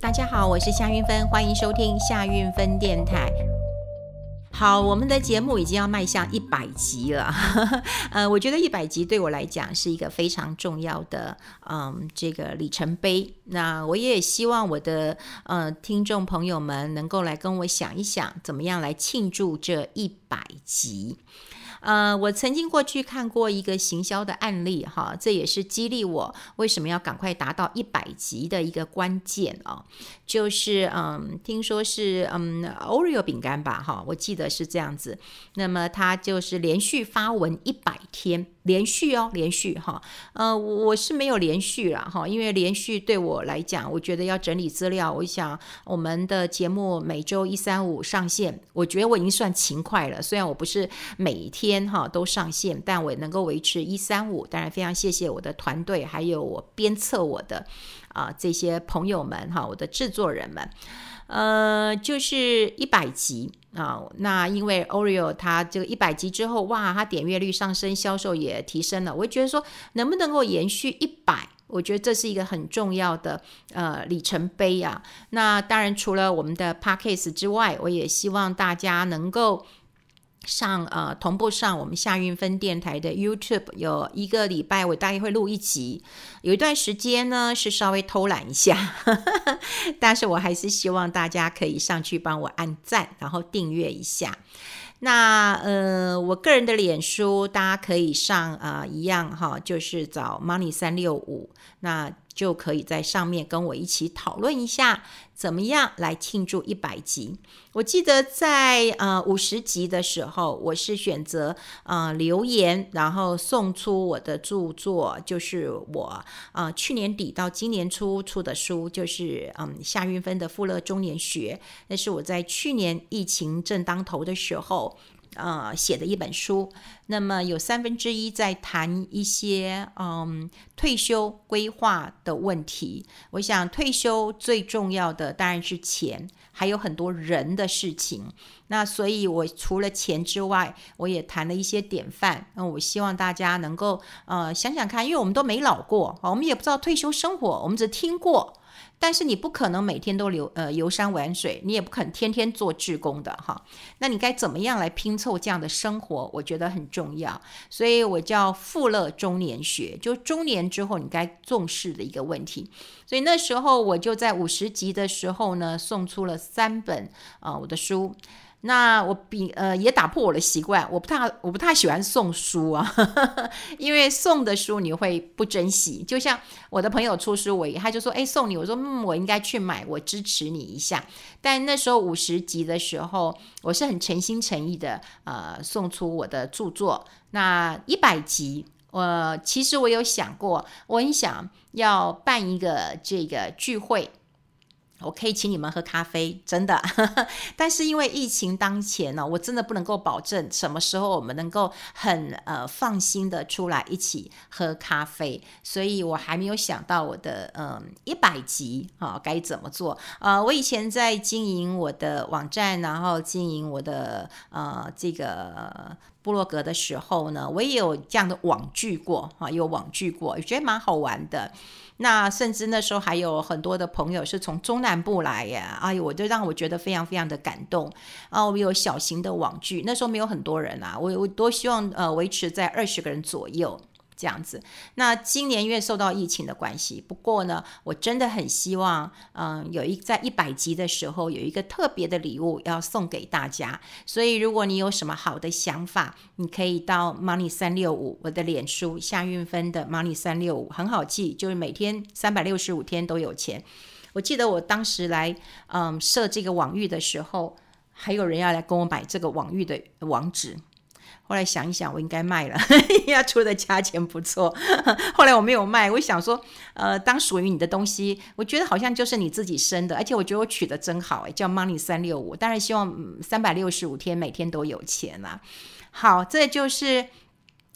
大家好，我是夏韵芬，欢迎收听夏韵芬电台。好，我们的节目已经要迈向一百集了，呃，我觉得一百集对我来讲是一个非常重要的，嗯，这个里程碑。那我也希望我的呃听众朋友们能够来跟我想一想，怎么样来庆祝这一百集。呃，我曾经过去看过一个行销的案例，哈，这也是激励我为什么要赶快达到一百级的一个关键啊，就是嗯，听说是嗯，Oreo 饼干吧，哈，我记得是这样子，那么它就是连续发文一百天。连续哦，连续哈，呃，我是没有连续了哈，因为连续对我来讲，我觉得要整理资料，我想我们的节目每周一、三、五上线，我觉得我已经算勤快了。虽然我不是每天哈都上线，但我也能够维持一、三、五。当然，非常谢谢我的团队，还有我鞭策我的啊、这些朋友们哈，我的制作人们。呃，就是一百集啊，那因为 Oreo 它这个一百集之后，哇，它点阅率上升，销售也提升了。我觉得说，能不能够延续一百，我觉得这是一个很重要的呃里程碑啊。那当然，除了我们的 Podcast 之外，我也希望大家能够。上呃同步上我们夏韵分电台的 YouTube，有一个礼拜我大概会录一集，有一段时间呢是稍微偷懒一下，呵呵，但是我还是希望大家可以上去帮我按赞，然后订阅一下。那呃，我个人的脸书大家可以上啊、一样哈，就是找 Money 三六五，那就可以在上面跟我一起讨论一下，怎么样来庆祝一百集。我记得在呃五十集的时候，我是选择呃留言，然后送出我的著作，就是我呃去年底到今年初出的书，就是嗯夏云芬的富乐中年学，那是我在去年疫情正当头的时候。呃，写的一本书，那么有三分之一在谈一些嗯退休规划的问题。我想退休最重要的当然是钱，还有很多人的事情。那所以，我除了钱之外，我也谈了一些典范。那我希望大家能够呃想想看，因为我们都没老过，我们也不知道退休生活，我们只听过。但是你不可能每天都流呃游山玩水，你也不可能天天做志工的哈。那你该怎么样来拼凑这样的生活？我觉得很重要。所以我叫富乐中年学，就中年之后你该重视的一个问题。所以那时候我就在五十集的时候呢，送出了三本啊、我的书。那我比呃也打破我的习惯，我不太我不太喜欢送书啊，呵呵，因为送的书你会不珍惜。就像我的朋友出书，我他就说，哎，送你，我说，嗯，我应该去买，我支持你一下。但那时候五十集的时候，我是很诚心诚意的呃送出我的著作。那一百集，我、其实我有想过，我很想要办一个这个聚会。我可以请你们喝咖啡，真的。但是因为疫情当前呢，我真的不能够保证什么时候我们能够很呃放心的出来一起喝咖啡，所以我还没有想到我的嗯一百集啊该怎么做。呃，我以前在经营我的网站，然后经营我的呃这个部落格的时候呢，我也有这样的网聚过啊，有网聚过，也觉得蛮好玩的。那甚至那时候还有很多的朋友是从中南部来呀，哎呦，我就让我觉得非常非常的感动啊！我们有小型的网聚，那时候没有很多人啊，我我多希望呃维持在二十个人左右。这样子，那今年因为受到疫情的关系，不过呢，我真的很希望，嗯，有一在一百集的时候有一个特别的礼物要送给大家。所以，如果你有什么好的想法，你可以到 Money 三六五我的脸书夏运芬的 Money 三六五很好记，就是每天三百六十五天都有钱。我记得我当时来嗯设这个网域的时候，还有人要来跟我买这个网域的网址。后来想一想，我应该卖了，因为他出的价钱不错。后来我没有卖，我想说，呃，当属于你的东西，我觉得好像就是你自己生的，而且我觉得我取得真好，叫 Money 三六五，当然希望三百六十五天每天都有钱啦。好，这就是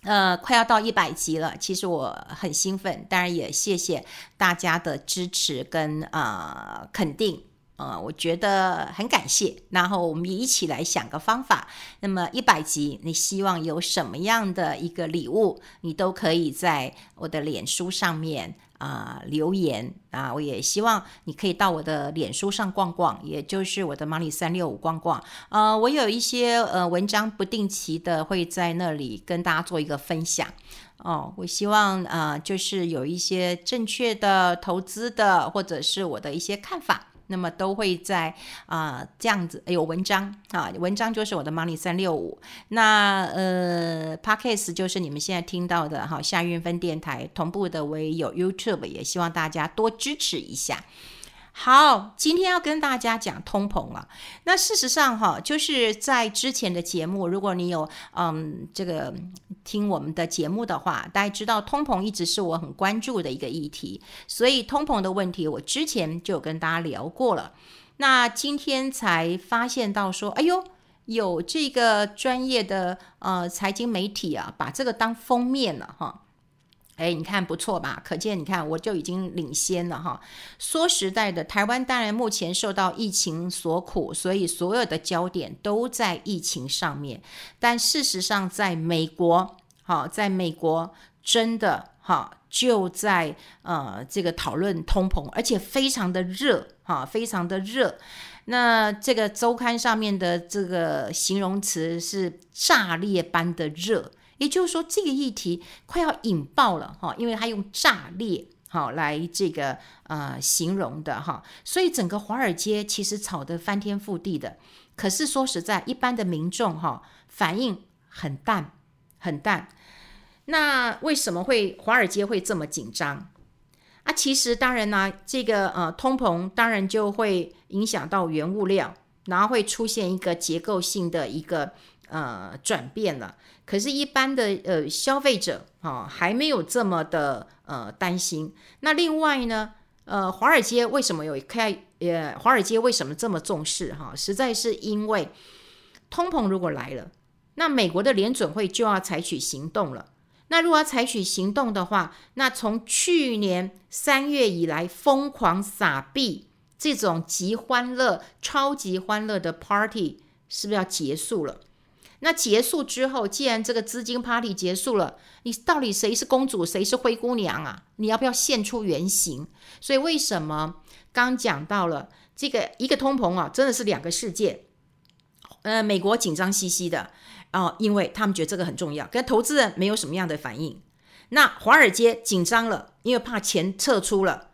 呃快要到一百集了，其实我很兴奋，当然也谢谢大家的支持跟呃肯定。呃，我觉得很感谢，然后我们也一起来想个方法。那么一百集，你希望有什么样的一个礼物，你都可以在我的脸书上面。啊、留言啊，我也希望你可以到我的脸书上逛逛，也就是我的 Money 三六五逛逛。呃，我有一些呃文章不定期的会在那里跟大家做一个分享。哦，我希望呃就是有一些正确的投资的，或者是我的一些看法。那么都会在啊、呃、这样子有文章啊，文章就是我的 Money 三六五。那呃 Podcast 就是你们现在听到的哈，夏韵分电台同步的，我也有 YouTube，也希望大家多支持一下。好，今天要跟大家讲通膨了。那事实上，哈，就是在之前的节目，如果你有嗯这个听我们的节目的话，大家知道通膨一直是我很关注的一个议题。所以通膨的问题，我之前就有跟大家聊过了。那今天才发现到说，哎呦，有这个专业的呃财经媒体啊，把这个当封面了哈。哎，你看不错吧？可见你看我就已经领先了哈。说实在的，台湾当然目前受到疫情所苦，所以所有的焦点都在疫情上面。但事实上，在美国，哈，在美国真的哈就在呃这个讨论通膨，而且非常的热哈，非常的热。那这个周刊上面的这个形容词是炸裂般的热。也就是说，这个议题快要引爆了哈，因为他用炸裂哈来这个呃形容的哈，所以整个华尔街其实吵得翻天覆地的。可是说实在，一般的民众哈反应很淡很淡。那为什么会华尔街会这么紧张啊？其实当然呢，这个呃通膨当然就会影响到原物料，然后会出现一个结构性的一个。呃，转变了，可是，一般的呃消费者哈、还没有这么的呃担心。那另外呢，呃，华尔街为什么有开？呃，华尔街为什么这么重视？哈、实在是因为通膨如果来了，那美国的联准会就要采取行动了。那如果要采取行动的话，那从去年三月以来疯狂撒币这种极欢乐、超级欢乐的 party 是不是要结束了？那结束之后，既然这个资金 party 结束了，你到底谁是公主，谁是灰姑娘啊？你要不要现出原形？所以为什么刚讲到了这个一个通膨啊，真的是两个世界。呃，美国紧张兮兮的哦，因为他们觉得这个很重要，跟投资人没有什么样的反应。那华尔街紧张了，因为怕钱撤出了。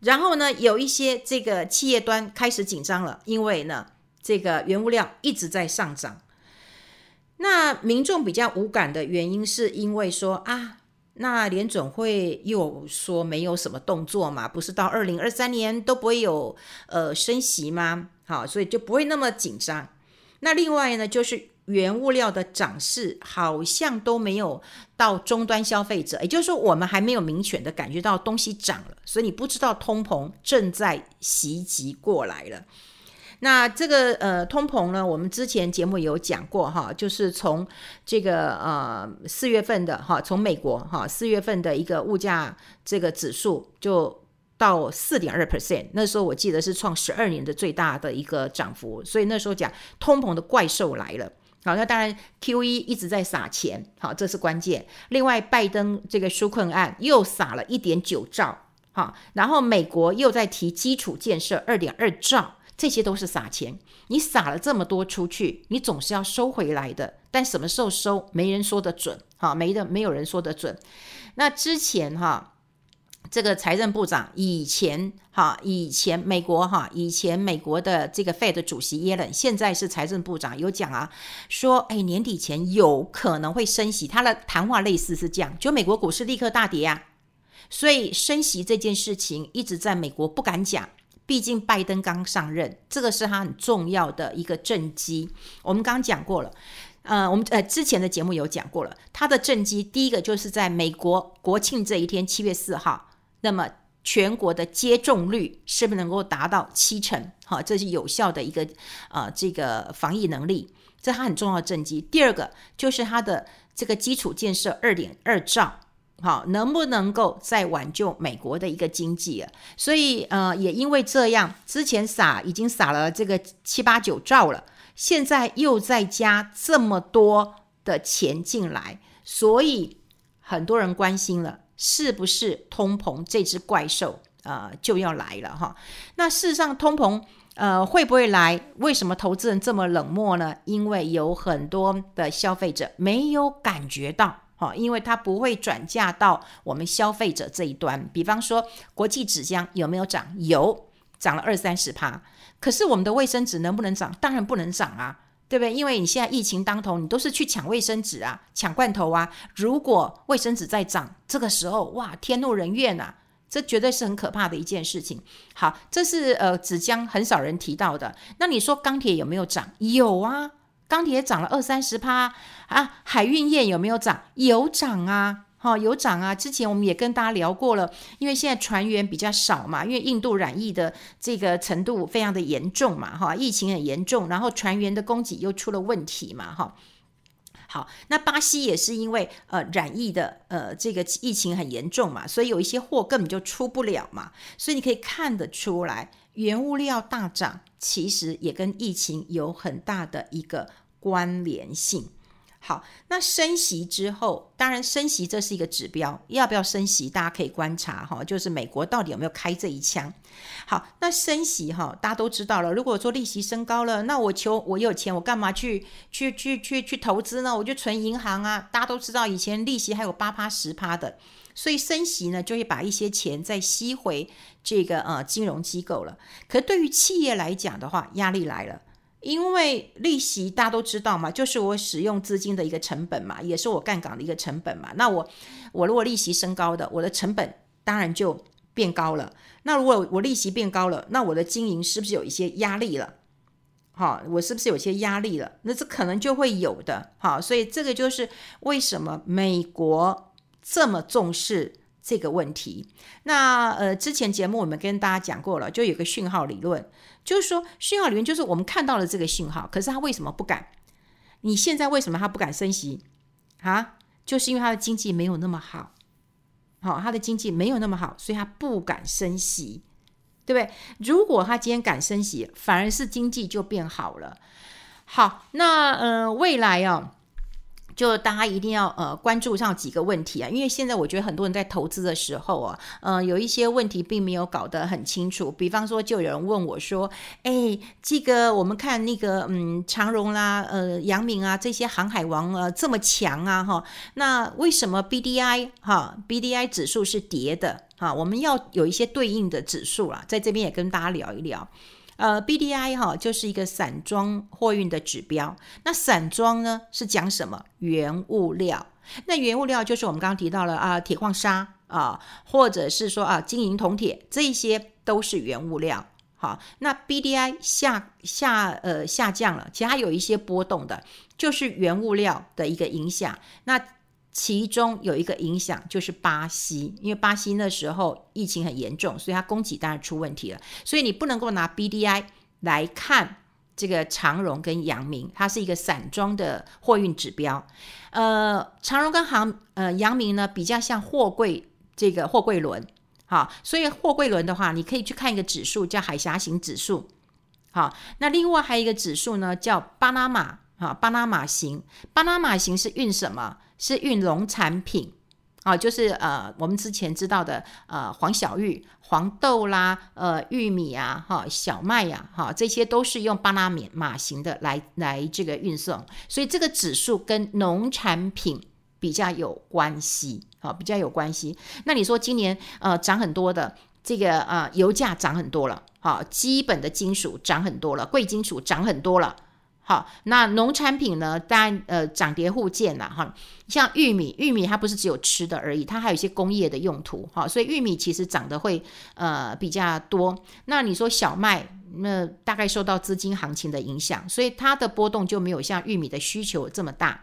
然后呢，有一些这个企业端开始紧张了，因为呢，这个原物料一直在上涨。那民众比较无感的原因，是因为说啊，那联准会又说没有什么动作嘛，不是到二零二三年都不会有呃升息吗？好，所以就不会那么紧张。那另外呢，就是原物料的涨势好像都没有到终端消费者，也就是说，我们还没有明显的感觉到东西涨了，所以你不知道通膨正在袭击过来了。那这个呃通膨呢，我们之前节目有讲过哈，就是从这个呃四月份的哈，从美国哈四月份的一个物价这个指数就到四点二 percent，那时候我记得是创十二年的最大的一个涨幅，所以那时候讲通膨的怪兽来了。好，那当然 QE 一直在撒钱，好，这是关键。另外，拜登这个纾困案又撒了一点九兆，好，然后美国又在提基础建设二点二兆。这些都是撒钱，你撒了这么多出去，你总是要收回来的。但什么时候收，没人说得准，哈，没的没有人说得准。那之前哈，这个财政部长以前哈，以前美国哈，以前美国的这个 Fed 主席耶伦，现在是财政部长，有讲啊，说哎年底前有可能会升息，他的谈话类似是这样，就美国股市立刻大跌啊，所以升息这件事情一直在美国不敢讲。毕竟拜登刚上任，这个是他很重要的一个政绩。我们刚刚讲过了，呃，我们呃之前的节目有讲过了，他的政绩第一个就是在美国国庆这一天，七月四号，那么全国的接种率是不是能够达到七成？好，这是有效的一个呃这个防疫能力，这是他很重要的政绩。第二个就是他的这个基础建设二点二兆。好，能不能够再挽救美国的一个经济啊？所以，呃，也因为这样，之前撒已经撒了这个七八九兆了，现在又再加这么多的钱进来，所以很多人关心了，是不是通膨这只怪兽呃就要来了哈？那事实上通膨呃会不会来？为什么投资人这么冷漠呢？因为有很多的消费者没有感觉到。哦因为它不会转嫁到我们消费者这一端。比方说，国际纸浆有没有涨？有，涨了二三十趴。可是我们的卫生纸能不能涨？当然不能涨啊，对不对？因为你现在疫情当头，你都是去抢卫生纸啊，抢罐头啊。如果卫生纸在涨，这个时候哇，天怒人怨啊，这绝对是很可怕的一件事情。好，这是呃纸浆很少人提到的。那你说钢铁有没有涨？有啊。钢铁涨了二三十趴啊，海运业有没有涨？有涨啊，哈、有涨啊。之前我们也跟大家聊过了，因为现在船员比较少嘛，因为印度染疫的这个程度非常的严重嘛，哈，疫情很严重，然后船员的供给又出了问题嘛，哈。好，那巴西也是因为呃染疫的呃这个疫情很严重嘛，所以有一些货根本就出不了嘛，所以你可以看得出来，原物料大涨，其实也跟疫情有很大的一个。关联性。好，那升息之后，当然升息这是一个指标，要不要升息，大家可以观察哈，就是美国到底有没有开这一枪。好，那升息哈，大家都知道了。如果说利息升高了，那我求我有钱，我干嘛去去去去去投资呢？我就存银行啊。大家都知道，以前利息还有八趴十趴的，所以升息呢，就会把一些钱再吸回这个呃金融机构了。可对于企业来讲的话，压力来了。因为利息大家都知道嘛，就是我使用资金的一个成本嘛，也是我杠杆的一个成本嘛。那我我如果利息升高的，我的成本当然就变高了。那如果我利息变高了，那我的经营是不是有一些压力了？好，我是不是有些压力了？那这可能就会有的。好，所以这个就是为什么美国这么重视。这个问题，那呃，之前节目我们跟大家讲过了，就有个讯号理论，就是说讯号理论就是我们看到了这个讯号，可是他为什么不敢？你现在为什么他不敢升息啊？就是因为他的经济没有那么好，好，他的经济没有那么好，所以他不敢升息，对不对？如果他今天敢升息，反而是经济就变好了。好，那呃，未来啊。就大家一定要呃关注上几个问题啊，因为现在我觉得很多人在投资的时候啊，呃有一些问题并没有搞得很清楚。比方说，就有人问我说：“哎，这个我们看那个嗯长荣啦、呃阳明啊这些航海王啊这么强啊哈，那为什么 BDI 哈 BDI 指数是跌的哈？我们要有一些对应的指数啊，在这边也跟大家聊一聊。”呃，BDI 哈就是一个散装货运的指标。那散装呢是讲什么？原物料。那原物料就是我们刚刚提到了啊，铁矿砂啊，或者是说啊，金银铜铁，这一些都是原物料。好，那 BDI 下下呃下降了，其他有一些波动的，就是原物料的一个影响。那其中有一个影响就是巴西，因为巴西那时候疫情很严重，所以它供给当然出问题了。所以你不能够拿 BDI 来看这个长荣跟阳明，它是一个散装的货运指标。呃，长荣跟航呃阳明呢比较像货柜这个货柜轮，好，所以货柜轮的话，你可以去看一个指数叫海峡型指数。好，那另外还有一个指数呢叫巴拿马，哈，巴拿马型，巴拿马型是运什么？是运农产品，啊，就是呃，我们之前知道的呃，黄小玉、黄豆啦，呃，玉米啊，哈，小麦呀，哈，这些都是用巴拿马型的来来这个运送，所以这个指数跟农产品比较有关系，好，比较有关系。那你说今年呃涨很多的这个呃油价涨很多了，好，基本的金属涨很多了，贵金属涨很多了。好，那农产品呢？当然，呃，涨跌互见啦哈。像玉米，玉米它不是只有吃的而已，它还有一些工业的用途。哈，所以玉米其实涨得会呃比较多。那你说小麦，那大概受到资金行情的影响，所以它的波动就没有像玉米的需求这么大。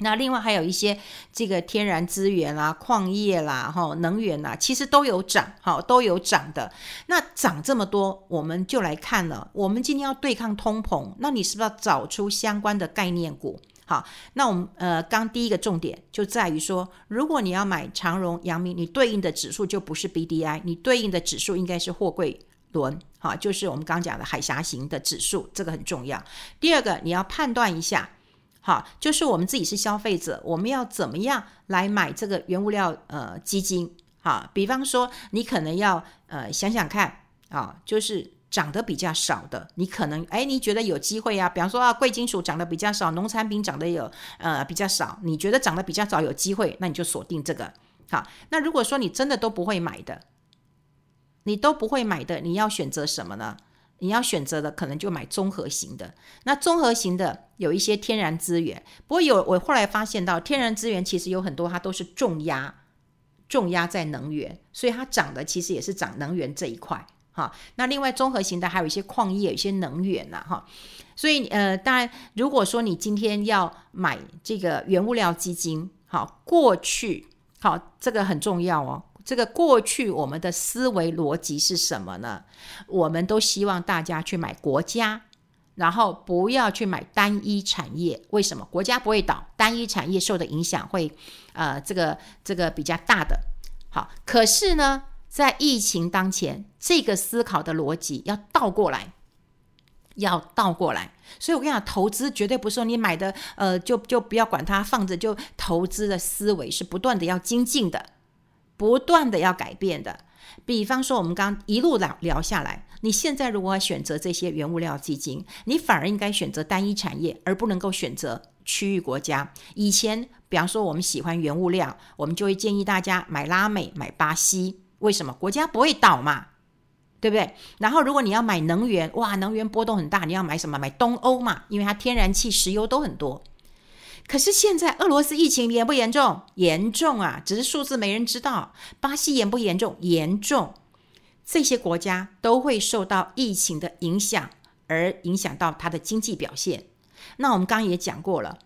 那另外还有一些这个天然资源啦、矿业啦、哈能源啦，其实都有涨，哈都有涨的。那涨这么多，我们就来看了。我们今天要对抗通膨，那你是不是要找出相关的概念股？好，那我们呃刚第一个重点就在于说，如果你要买长荣、阳明，你对应的指数就不是 BDI，你对应的指数应该是货柜轮，好，就是我们刚讲的海峡型的指数，这个很重要。第二个，你要判断一下。好，就是我们自己是消费者，我们要怎么样来买这个原物料呃基金？好，比方说你可能要呃想想看啊，就是涨得比较少的，你可能哎你觉得有机会啊，比方说啊贵金属涨得比较少，农产品涨得有呃比较少，你觉得涨得比较少有机会，那你就锁定这个。好，那如果说你真的都不会买的，你都不会买的，你要选择什么呢？你要选择的可能就买综合型的，那综合型的有一些天然资源，不过有我后来发现到天然资源其实有很多它都是重压，重压在能源，所以它涨的其实也是涨能源这一块哈。那另外综合型的还有一些矿业、有一些能源呐哈。所以呃，当然如果说你今天要买这个原物料基金，好，过去好这个很重要哦。这个过去我们的思维逻辑是什么呢？我们都希望大家去买国家，然后不要去买单一产业。为什么？国家不会倒，单一产业受的影响会，呃，这个这个比较大的。好，可是呢，在疫情当前，这个思考的逻辑要倒过来，要倒过来。所以我跟你讲，投资绝对不是说你买的，呃，就就不要管它，放着就投资的思维是不断的要精进的。不断的要改变的，比方说我们刚一路聊聊下来，你现在如果要选择这些原物料基金，你反而应该选择单一产业，而不能够选择区域国家。以前，比方说我们喜欢原物料，我们就会建议大家买拉美、买巴西，为什么？国家不会倒嘛，对不对？然后如果你要买能源，哇，能源波动很大，你要买什么？买东欧嘛，因为它天然气、石油都很多。可是现在俄罗斯疫情严不严重？严重啊！只是数字没人知道。巴西严不严重？严重。这些国家都会受到疫情的影响，而影响到它的经济表现。那我们刚刚也讲过了，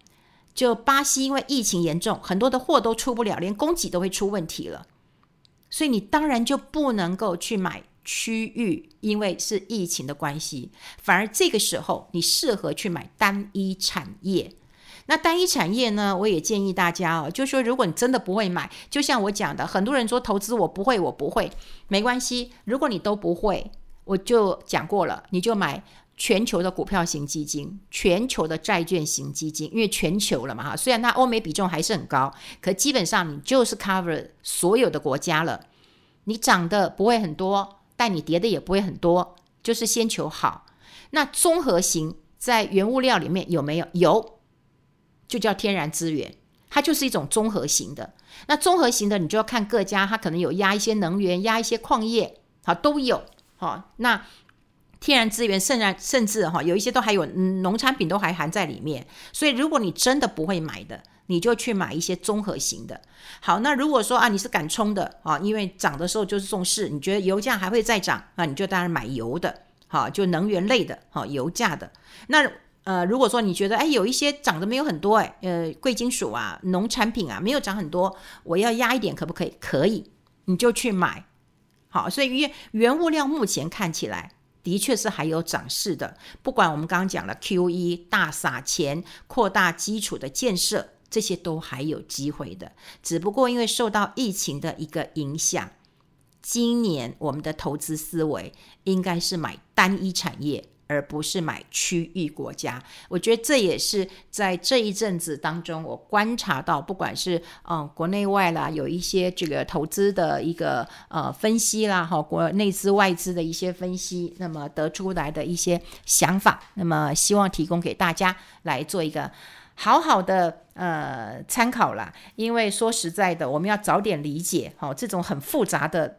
就巴西因为疫情严重，很多的货都出不了，连供给都会出问题了。所以你当然就不能够去买区域，因为是疫情的关系。反而这个时候，你适合去买单一产业。那单一产业呢？我也建议大家哦，就是说，如果你真的不会买，就像我讲的，很多人说投资我不会，我不会，没关系。如果你都不会，我就讲过了，你就买全球的股票型基金、全球的债券型基金，因为全球了嘛哈。虽然它欧美比重还是很高，可基本上你就是 cover 所有的国家了。你涨的不会很多，但你跌的也不会很多，就是先求好。那综合型在原物料里面有没有？有。就叫天然资源，它就是一种综合型的。那综合型的，你就要看各家，它可能有压一些能源，压一些矿业，好都有。好，那天然资源，甚至甚至哈，有一些都还有农产品都还含在里面。所以，如果你真的不会买的，你就去买一些综合型的。好，那如果说啊，你是敢冲的啊，因为涨的时候就是重视，你觉得油价还会再涨啊，你就当然买油的，好，就能源类的，好，油价的那。呃，如果说你觉得哎，有一些涨得没有很多哎，呃，贵金属啊、农产品啊没有涨很多，我要压一点可不可以？可以，你就去买。好，所以原原物料目前看起来的确是还有涨势的，不管我们刚刚讲了 QE 大撒钱、扩大基础的建设，这些都还有机会的。只不过因为受到疫情的一个影响，今年我们的投资思维应该是买单一产业。而不是买区域国家，我觉得这也是在这一阵子当中，我观察到，不管是嗯国内外啦，有一些这个投资的一个呃分析啦，哈，国内资外资的一些分析，那么得出来的一些想法，那么希望提供给大家来做一个好好的呃参考啦。因为说实在的，我们要早点理解，哈，这种很复杂的。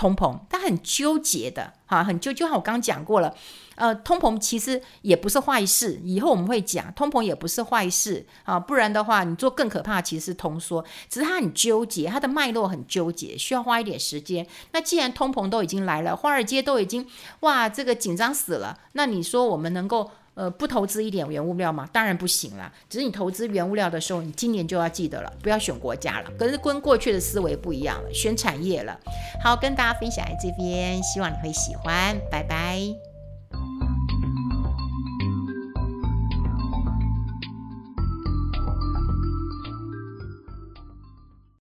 通膨，他很纠结的，哈，很纠，就像我刚刚讲过了，呃，通膨其实也不是坏事，以后我们会讲，通膨也不是坏事啊，不然的话，你做更可怕，其实是通缩，只是它很纠结，它的脉络很纠结，需要花一点时间。那既然通膨都已经来了，华尔街都已经哇，这个紧张死了，那你说我们能够？呃，不投资一点原物料吗？当然不行啦。只是你投资原物料的时候，你今年就要记得了，不要选国家了，可是跟过去的思维不一样了，选产业了。好，跟大家分享在这边，希望你会喜欢，拜拜。